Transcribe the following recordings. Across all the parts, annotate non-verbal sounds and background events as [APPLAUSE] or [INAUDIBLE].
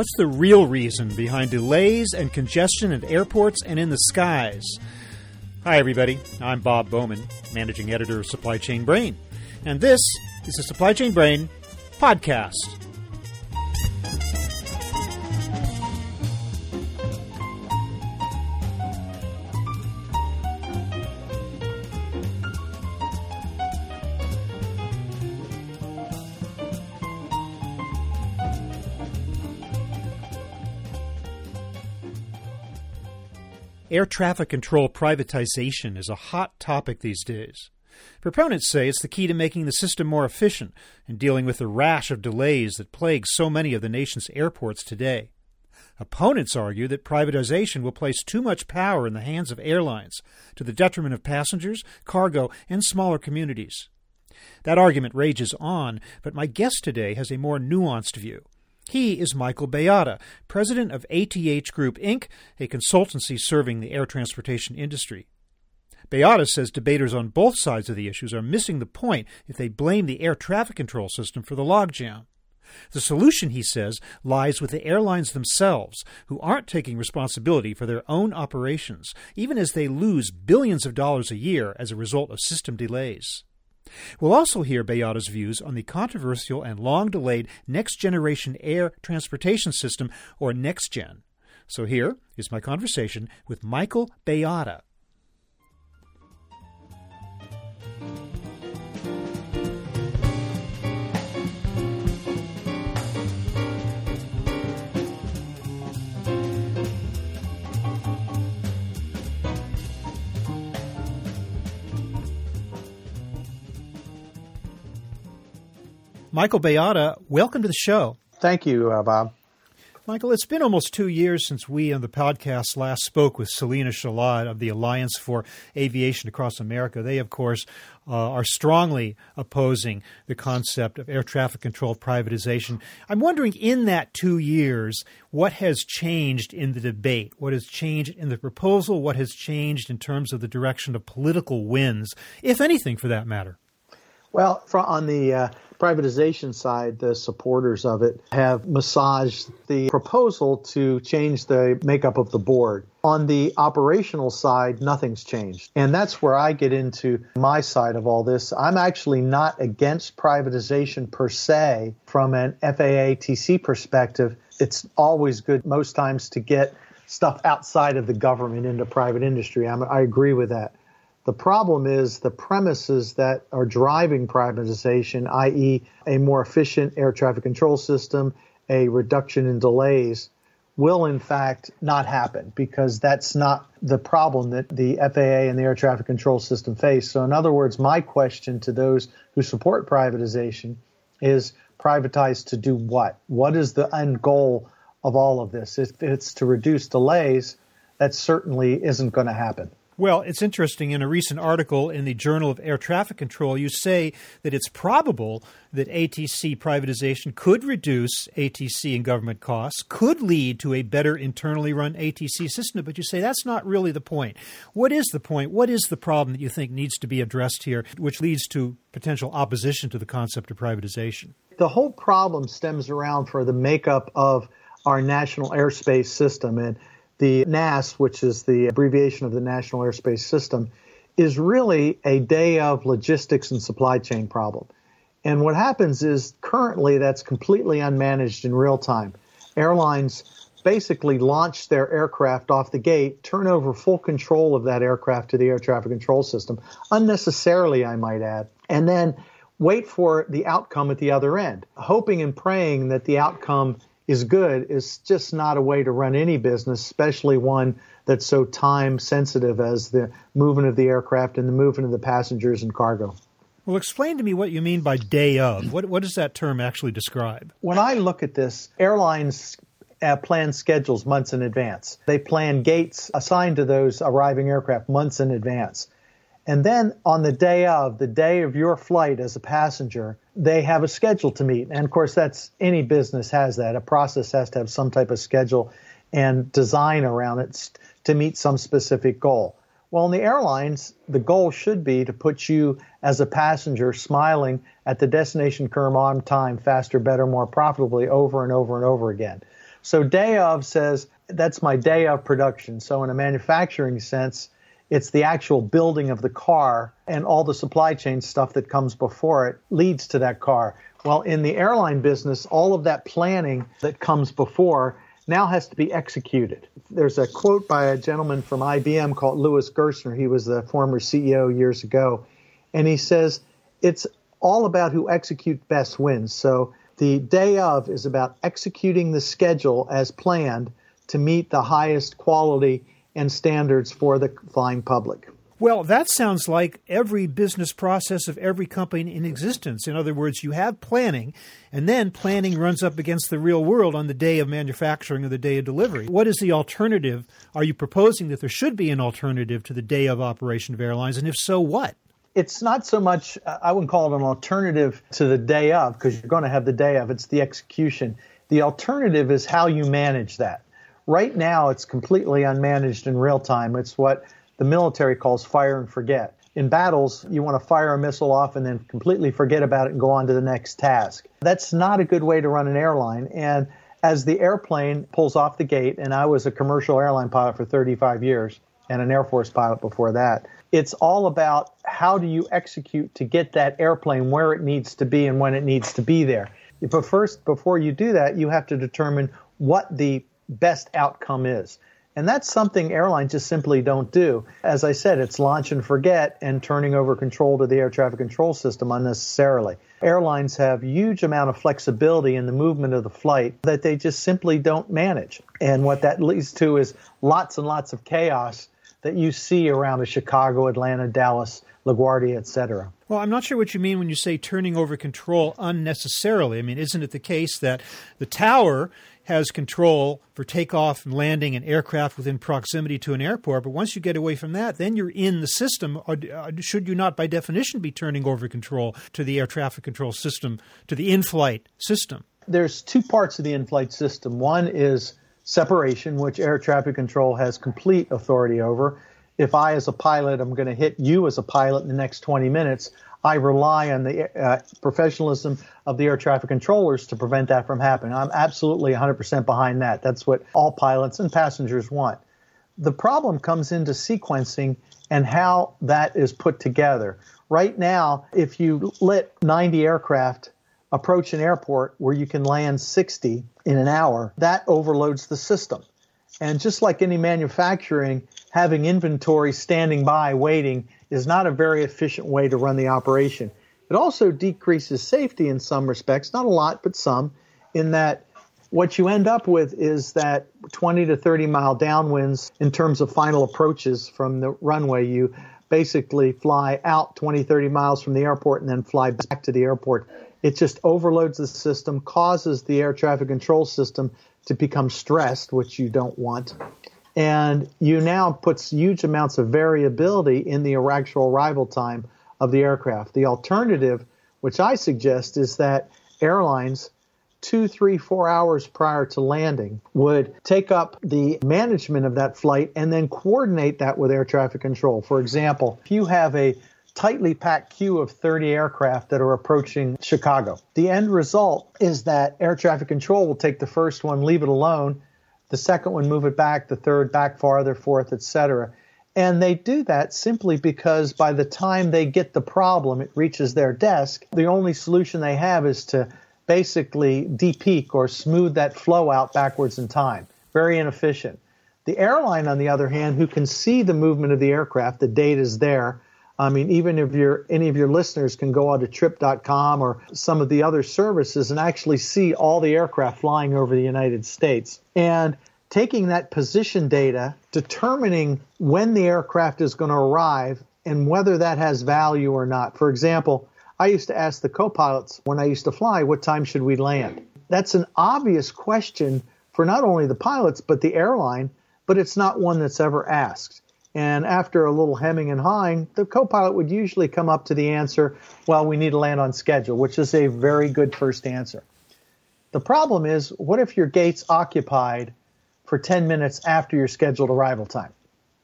What's the real reason behind delays and congestion at airports and in the skies? Hi, everybody. I'm Bob Bowman, managing editor of Supply Chain Brain, and this is the Supply Chain Brain podcast. Air traffic control privatization is a hot topic these days. Proponents say it's the key to making the system more efficient and dealing with the rash of delays that plague so many of the nation's airports today. Opponents argue that privatization will place too much power in the hands of airlines, to the detriment of passengers, cargo, and smaller communities. That argument rages on, but my guest today has a more nuanced view. He is Michael Baiada, president of ATH Group Inc., a consultancy serving the air transportation industry. Baiada says debaters on both sides of the issues are missing the point if they blame the air traffic control system for the logjam. The solution, he says, lies with the airlines themselves, who aren't taking responsibility for their own operations, even as they lose billions of dollars a year as a result of system delays. We'll also hear Baiada's views on the controversial and long delayed Next Generation Air Transportation System, or NextGen. So here is my conversation with Michael Baiada. Michael Baiada, welcome to the show. Thank you, uh, Bob. Michael, it's been almost two years since we on the podcast last spoke with Selena Shilad of the Alliance for Aviation Across America. They, of course, uh, are strongly opposing the concept of air traffic control privatization. I'm wondering, in that two years, what has changed in the debate? What has changed in the proposal? What has changed in terms of the direction of political winds, if anything, for that matter? Well, on the uh, privatization side, the supporters of it have massaged the proposal to change the makeup of the board. On the operational side, nothing's changed. And that's where I get into my side of all this. I'm actually not against privatization per se from an FAA TC perspective. It's always good most times to get stuff outside of the government into private industry. I'm, I agree with that. The problem is the premises that are driving privatization, i.e., a more efficient air traffic control system, a reduction in delays, will in fact not happen because that's not the problem that the FAA and the air traffic control system face. So, in other words, my question to those who support privatization is privatize to do what? What is the end goal of all of this? If it's to reduce delays, that certainly isn't going to happen. Well, it's interesting. In a recent article in the Journal of Air Traffic Control, you say that it's probable that ATC privatization could reduce ATC and government costs, could lead to a better internally run ATC system. But you say that's not really the point. What is the point? What is the problem that you think needs to be addressed here, which leads to potential opposition to the concept of privatization? The whole problem stems around for the makeup of our national airspace system. And the NAS, which is the abbreviation of the National Airspace System, is really a day of logistics and supply chain problem. And what happens is currently that's completely unmanaged in real time. Airlines basically launch their aircraft off the gate, turn over full control of that aircraft to the air traffic control system, unnecessarily, I might add, and then wait for the outcome at the other end, hoping and praying that the outcome is good is just not a way to run any business, especially one that's so time sensitive as the movement of the aircraft and the movement of the passengers and cargo. Well, explain to me what you mean by day of. What, what does that term actually describe? When I look at this, airlines uh, plan schedules months in advance. They plan gates assigned to those arriving aircraft months in advance. And then on the day of, the day of your flight as a passenger, they have a schedule to meet. And of course, that's any business has that. A process has to have some type of schedule and design around it to meet some specific goal. Well, in the airlines, the goal should be to put you as a passenger smiling at the destination curve on time, faster, better, more profitably over and over and over again. So day of says that's my day of production. So in a manufacturing sense, it's the actual building of the car and all the supply chain stuff that comes before it leads to that car. Well, in the airline business, all of that planning that comes before now has to be executed. There's a quote by a gentleman from IBM called Louis Gerstner. He was the former CEO years ago. And he says, it's all about who execute best wins. So the day of is about executing the schedule as planned to meet the highest quality and standards for the flying public. Well, that sounds like every business process of every company in existence. In other words, you have planning, and then planning runs up against the real world on the day of manufacturing or the day of delivery. What is the alternative? Are you proposing that there should be an alternative to the day of operation of airlines? And if so, what? It's not so much, uh, I wouldn't call it an alternative to the day of, because you're going to have the day of, it's the execution. The alternative is how you manage that. Right now, it's completely unmanaged in real time. It's what the military calls fire and forget. In battles, you want to fire a missile off and then completely forget about it and go on to the next task. That's not a good way to run an airline. And as the airplane pulls off the gate, and I was a commercial airline pilot for 35 years and an Air Force pilot before that, it's all about how do you execute to get that airplane where it needs to be and when it needs to be there. But first, before you do that, you have to determine what the best outcome is. And that's something airlines just simply don't do. As I said, it's launch and forget and turning over control to the air traffic control system unnecessarily. Airlines have huge amount of flexibility in the movement of the flight that they just simply don't manage. And what that leads to is lots and lots of chaos that you see around a Chicago, Atlanta, Dallas, LaGuardia, etc. Well, I'm not sure what you mean when you say turning over control unnecessarily. I mean, isn't it the case that the tower has control for takeoff and landing an aircraft within proximity to an airport. But once you get away from that, then you're in the system. Uh, should you not, by definition, be turning over control to the air traffic control system, to the in flight system? There's two parts of the in flight system. One is separation, which air traffic control has complete authority over. If I, as a pilot, am going to hit you as a pilot in the next 20 minutes, I rely on the uh, professionalism of the air traffic controllers to prevent that from happening. I'm absolutely 100% behind that. That's what all pilots and passengers want. The problem comes into sequencing and how that is put together. Right now, if you let 90 aircraft approach an airport where you can land 60 in an hour, that overloads the system. And just like any manufacturing, having inventory standing by waiting is not a very efficient way to run the operation. It also decreases safety in some respects, not a lot, but some, in that what you end up with is that 20 to 30 mile downwinds in terms of final approaches from the runway. You basically fly out 20, 30 miles from the airport and then fly back to the airport. It just overloads the system, causes the air traffic control system to become stressed, which you don't want. And you now puts huge amounts of variability in the actual arrival time of the aircraft. The alternative, which I suggest, is that airlines two, three, four hours prior to landing would take up the management of that flight and then coordinate that with air traffic control. For example, if you have a tightly packed queue of 30 aircraft that are approaching Chicago, the end result is that air traffic control will take the first one, leave it alone, the second one move it back, the third back farther, fourth, etc. And they do that simply because by the time they get the problem, it reaches their desk. The only solution they have is to basically de-peak or smooth that flow out backwards in time. Very inefficient. The airline, on the other hand, who can see the movement of the aircraft, the data is there. I mean, even if your any of your listeners can go on to trip.com or some of the other services and actually see all the aircraft flying over the United States. And taking that position data, determining when the aircraft is going to arrive and whether that has value or not. For example, I used to ask the co-pilots when I used to fly, what time should we land? That's an obvious question for not only the pilots, but the airline, but it's not one that's ever asked. And after a little hemming and hawing, the co-pilot would usually come up to the answer, well, we need to land on schedule, which is a very good first answer. The problem is, what if your gate's occupied for 10 minutes after your scheduled arrival time.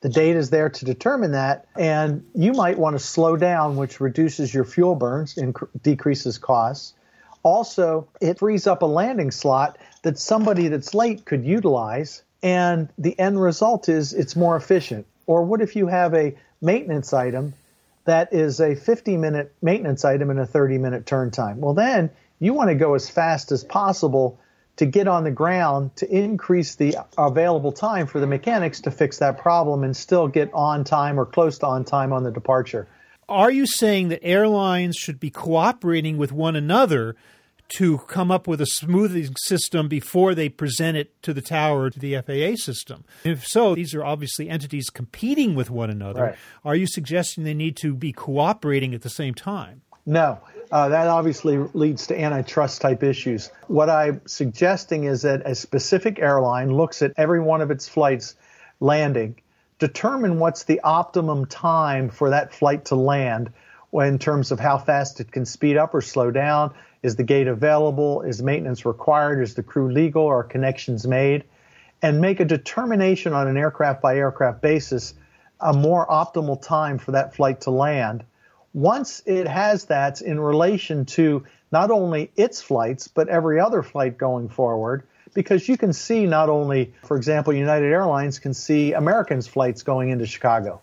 The data is there to determine that, and you might want to slow down, which reduces your fuel burns and decreases costs. Also, it frees up a landing slot that somebody that's late could utilize, and the end result is it's more efficient? Or what if you have a maintenance item that is a 50 minute maintenance item and a 30 minute turn time? Well, then you want to go as fast as possible to get on the ground to increase the available time for the mechanics to fix that problem and still get on time or close to on time on the departure. Are you saying that airlines should be cooperating with one another to come up with a smoothing system before they present it to the tower to the FAA system? If so, these are obviously entities competing with one another. Right. Are you suggesting they need to be cooperating at the same time? No. Uh, that obviously leads to antitrust type issues. What I'm suggesting is that a specific airline looks at every one of its flights landing, determine what's the optimum time for that flight to land in terms of how fast it can speed up or slow down. Is the gate available? Is maintenance required? Is the crew legal? Are connections made? And make a determination on an aircraft by aircraft basis a more optimal time for that flight to land once it has that in relation to not only its flights, but every other flight going forward, because you can see not only, for example, United Airlines can see Americans' flights going into Chicago.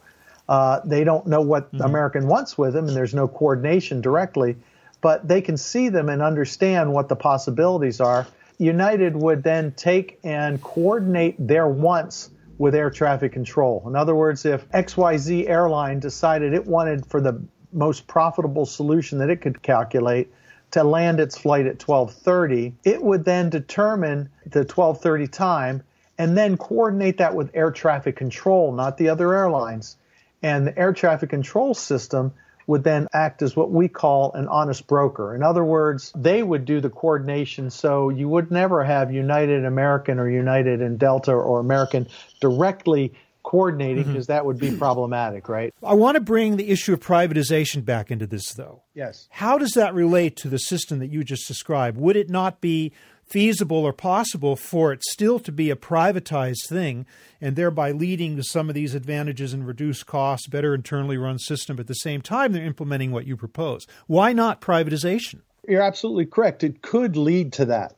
Uh, they don't know what mm-hmm. American wants with them, and there's no coordination directly, but they can see them and understand what the possibilities are. United would then take and coordinate their wants with air traffic control. In other words, if XYZ airline decided it wanted for the most profitable solution that it could calculate to land its flight at 12:30, it would then determine the 12:30 time and then coordinate that with air traffic control, not the other airlines. And the air traffic control system would then act as what we call an honest broker. In other words, they would do the coordination so you would never have United American or United and Delta or American directly coordinating because mm-hmm. that would be problematic, right? I want to bring the issue of privatization back into this, though. Yes. How does that relate to the system that you just described? Would it not be feasible or possible for it still to be a privatized thing and thereby leading to some of these advantages and reduced costs, better internally run system, at the same time they're implementing what you propose? Why not privatization? You're absolutely correct. It could lead to that.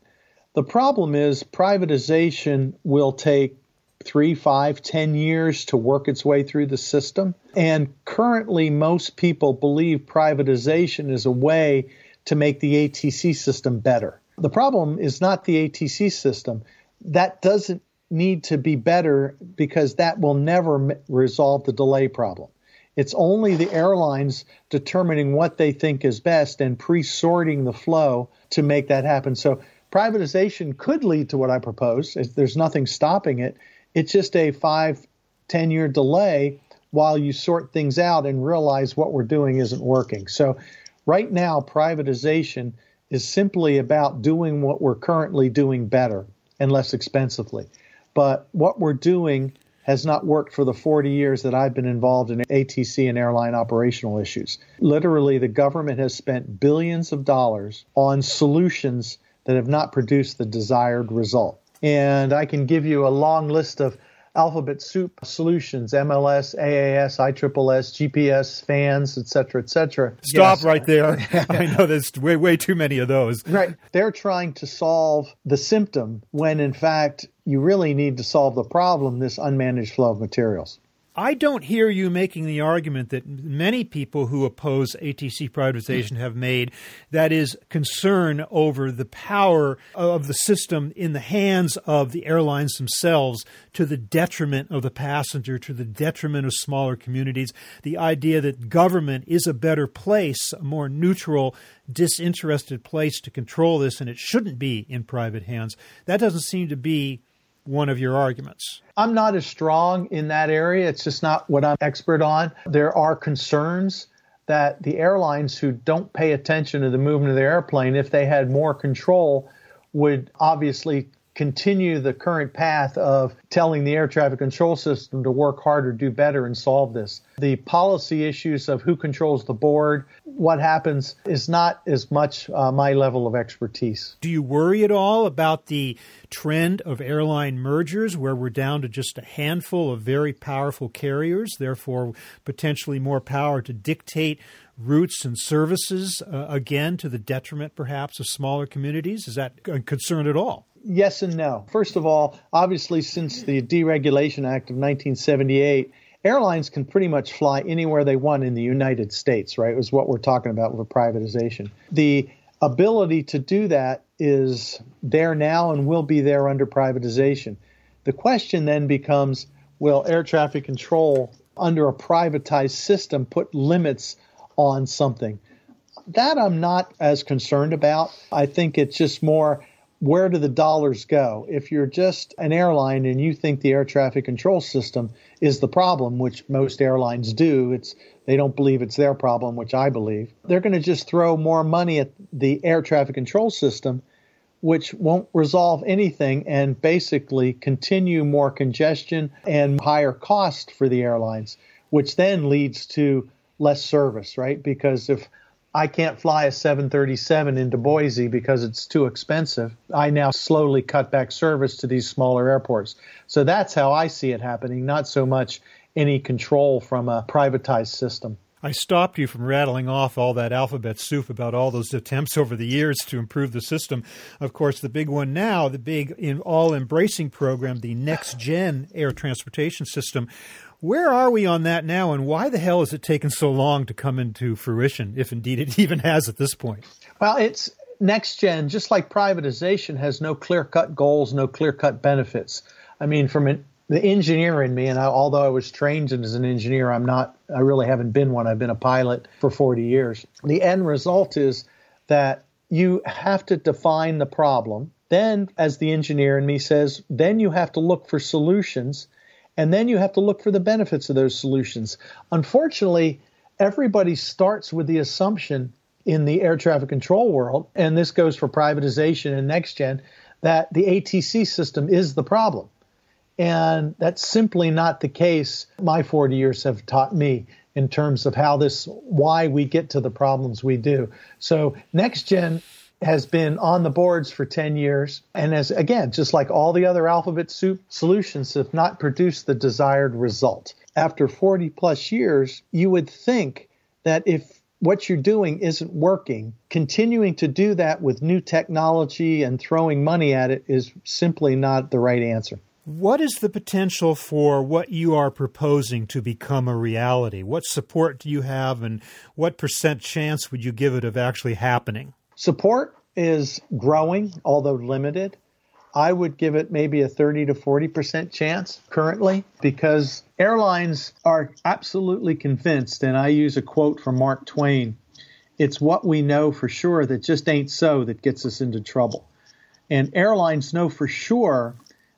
The problem is privatization will take three, five, ten years to work its way through the system. And currently, most people believe privatization is a way to make the ATC system better. The problem is not the ATC system. That doesn't need to be better because that will never resolve the delay problem. It's only the airlines determining what they think is best and pre sorting the flow to make that happen. So, privatization could lead to what I propose. There's nothing stopping it. It's just a five, 10 year delay while you sort things out and realize what we're doing isn't working. So, right now, privatization is simply about doing what we're currently doing better and less expensively. But what we're doing has not worked for the 40 years that I've been involved in ATC and airline operational issues. Literally, the government has spent billions of dollars on solutions that have not produced the desired result. And I can give you a long list of alphabet soup solutions MLS, AAS, ISSS, GPS, FANS, et cetera, et cetera. Stop yes. right there. [LAUGHS] [LAUGHS] I know there's way, way too many of those. Right. They're trying to solve the symptom when, in fact, you really need to solve the problem this unmanaged flow of materials. I don't hear you making the argument that many people who oppose ATC privatization have made that is concern over the power of the system in the hands of the airlines themselves to the detriment of the passenger, to the detriment of smaller communities. The idea that government is a better place, a more neutral, disinterested place to control this, and it shouldn't be in private hands. That doesn't seem to be one of your arguments. I'm not as strong in that area. It's just not what I'm expert on. There are concerns that the airlines who don't pay attention to the movement of the airplane, if they had more control, would obviously continue the current path of telling the air traffic control system to work harder, do better, and solve this. The policy issues of who controls the board, what happens, is not as much uh, my level of expertise. Do you worry at all about the trend of airline mergers where we're down to just a handful of very powerful carriers, therefore, potentially more power to dictate routes and services, uh, again, to the detriment perhaps of smaller communities? Is that a concern at all? Yes and no. First of all, obviously, since the Deregulation Act of 1978, airlines can pretty much fly anywhere they want in the United States, right? Is what we're talking about with privatization. The ability to do that is there now and will be there under privatization. The question then becomes will air traffic control under a privatized system put limits on something? That I'm not as concerned about. I think it's just more where do the dollars go? If you're just an airline and you think the air traffic control system is the problem, which most airlines do, it's they don't believe it's their problem, which I believe. They're going to just throw more money at the air traffic control system, which won't resolve anything and basically continue more congestion and higher cost for the airlines, which then leads to less service, right? Because if I can't fly a 737 into Boise because it's too expensive. I now slowly cut back service to these smaller airports. So that's how I see it happening, not so much any control from a privatized system. I stopped you from rattling off all that alphabet soup about all those attempts over the years to improve the system. Of course, the big one now, the big all embracing program, the next gen air transportation system, where are we on that now, and why the hell has it taken so long to come into fruition, if indeed it [LAUGHS] even has at this point? Well, it's next gen, just like privatization, has no clear cut goals, no clear cut benefits. I mean, from an, the engineer in me, and I, although I was trained as an engineer, I'm not, I really haven't been one. I've been a pilot for 40 years. The end result is that you have to define the problem. Then, as the engineer in me says, then you have to look for solutions and then you have to look for the benefits of those solutions. Unfortunately, everybody starts with the assumption in the air traffic control world, and this goes for privatization and next gen, that the ATC system is the problem. And that's simply not the case. My 40 years have taught me in terms of how this, why we get to the problems we do. So, next gen has been on the boards for 10 years and has, again, just like all the other alphabet soup solutions, have not produced the desired result. After 40 plus years, you would think that if what you're doing isn't working, continuing to do that with new technology and throwing money at it is simply not the right answer. What is the potential for what you are proposing to become a reality? What support do you have, and what percent chance would you give it of actually happening? Support is growing, although limited. I would give it maybe a 30 to 40% chance currently because airlines are absolutely convinced, and I use a quote from Mark Twain it's what we know for sure that just ain't so that gets us into trouble. And airlines know for sure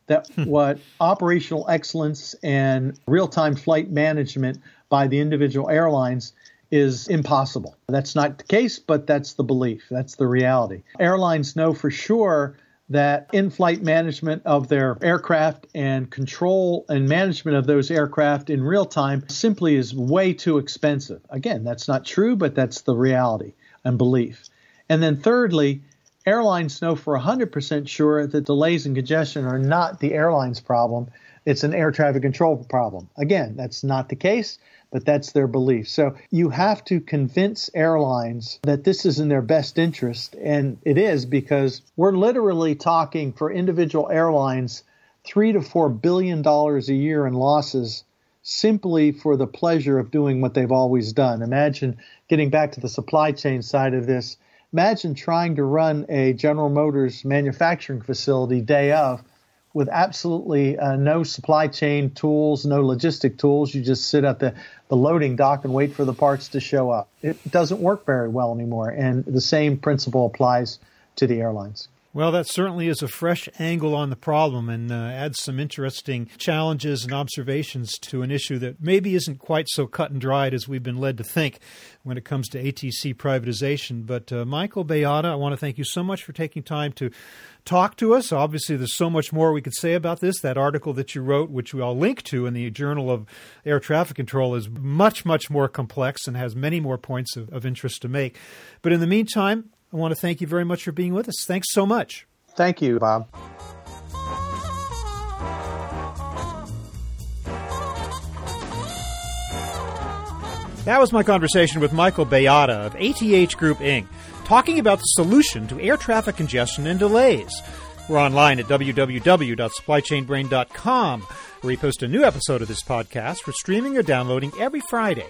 that hmm. what operational excellence and real time flight management by the individual airlines is impossible. That's not the case, but that's the belief. That's the reality. Airlines know for sure that in flight management of their aircraft and control and management of those aircraft in real time simply is way too expensive. Again, that's not true, but that's the reality and belief. And then, thirdly, airlines know for 100% sure that delays and congestion are not the airline's problem, it's an air traffic control problem. Again, that's not the case but that's their belief. So you have to convince airlines that this is in their best interest. And it is because we're literally talking for individual airlines three to four billion dollars a year in losses simply for the pleasure of doing what they've always done. Imagine getting back to the supply chain side of this. Imagine trying to run a General Motors manufacturing facility day of with absolutely uh, no supply chain tools, no logistic tools. You just sit at the, the loading dock and wait for the parts to show up. It doesn't work very well anymore. And the same principle applies to the airlines. Well, that certainly is a fresh angle on the problem and uh, adds some interesting challenges and observations to an issue that maybe isn't quite so cut and dried as we've been led to think when it comes to ATC privatization. But uh, Michael Baiada, I want to thank you so much for taking time to talk to us. Obviously, there's so much more we could say about this. That article that you wrote, which we all link to in the Journal of Air Traffic Control, is much, much more complex and has many more points of, of interest to make. But in the meantime, I want to thank you very much for being with us. Thanks so much. Thank you, Bob. That was my conversation with Michael Baiada of ATH Group Inc., talking about the solution to air traffic congestion and delays. We're online at www.supplychainbrain.com, where we post a new episode of this podcast for streaming or downloading every Friday.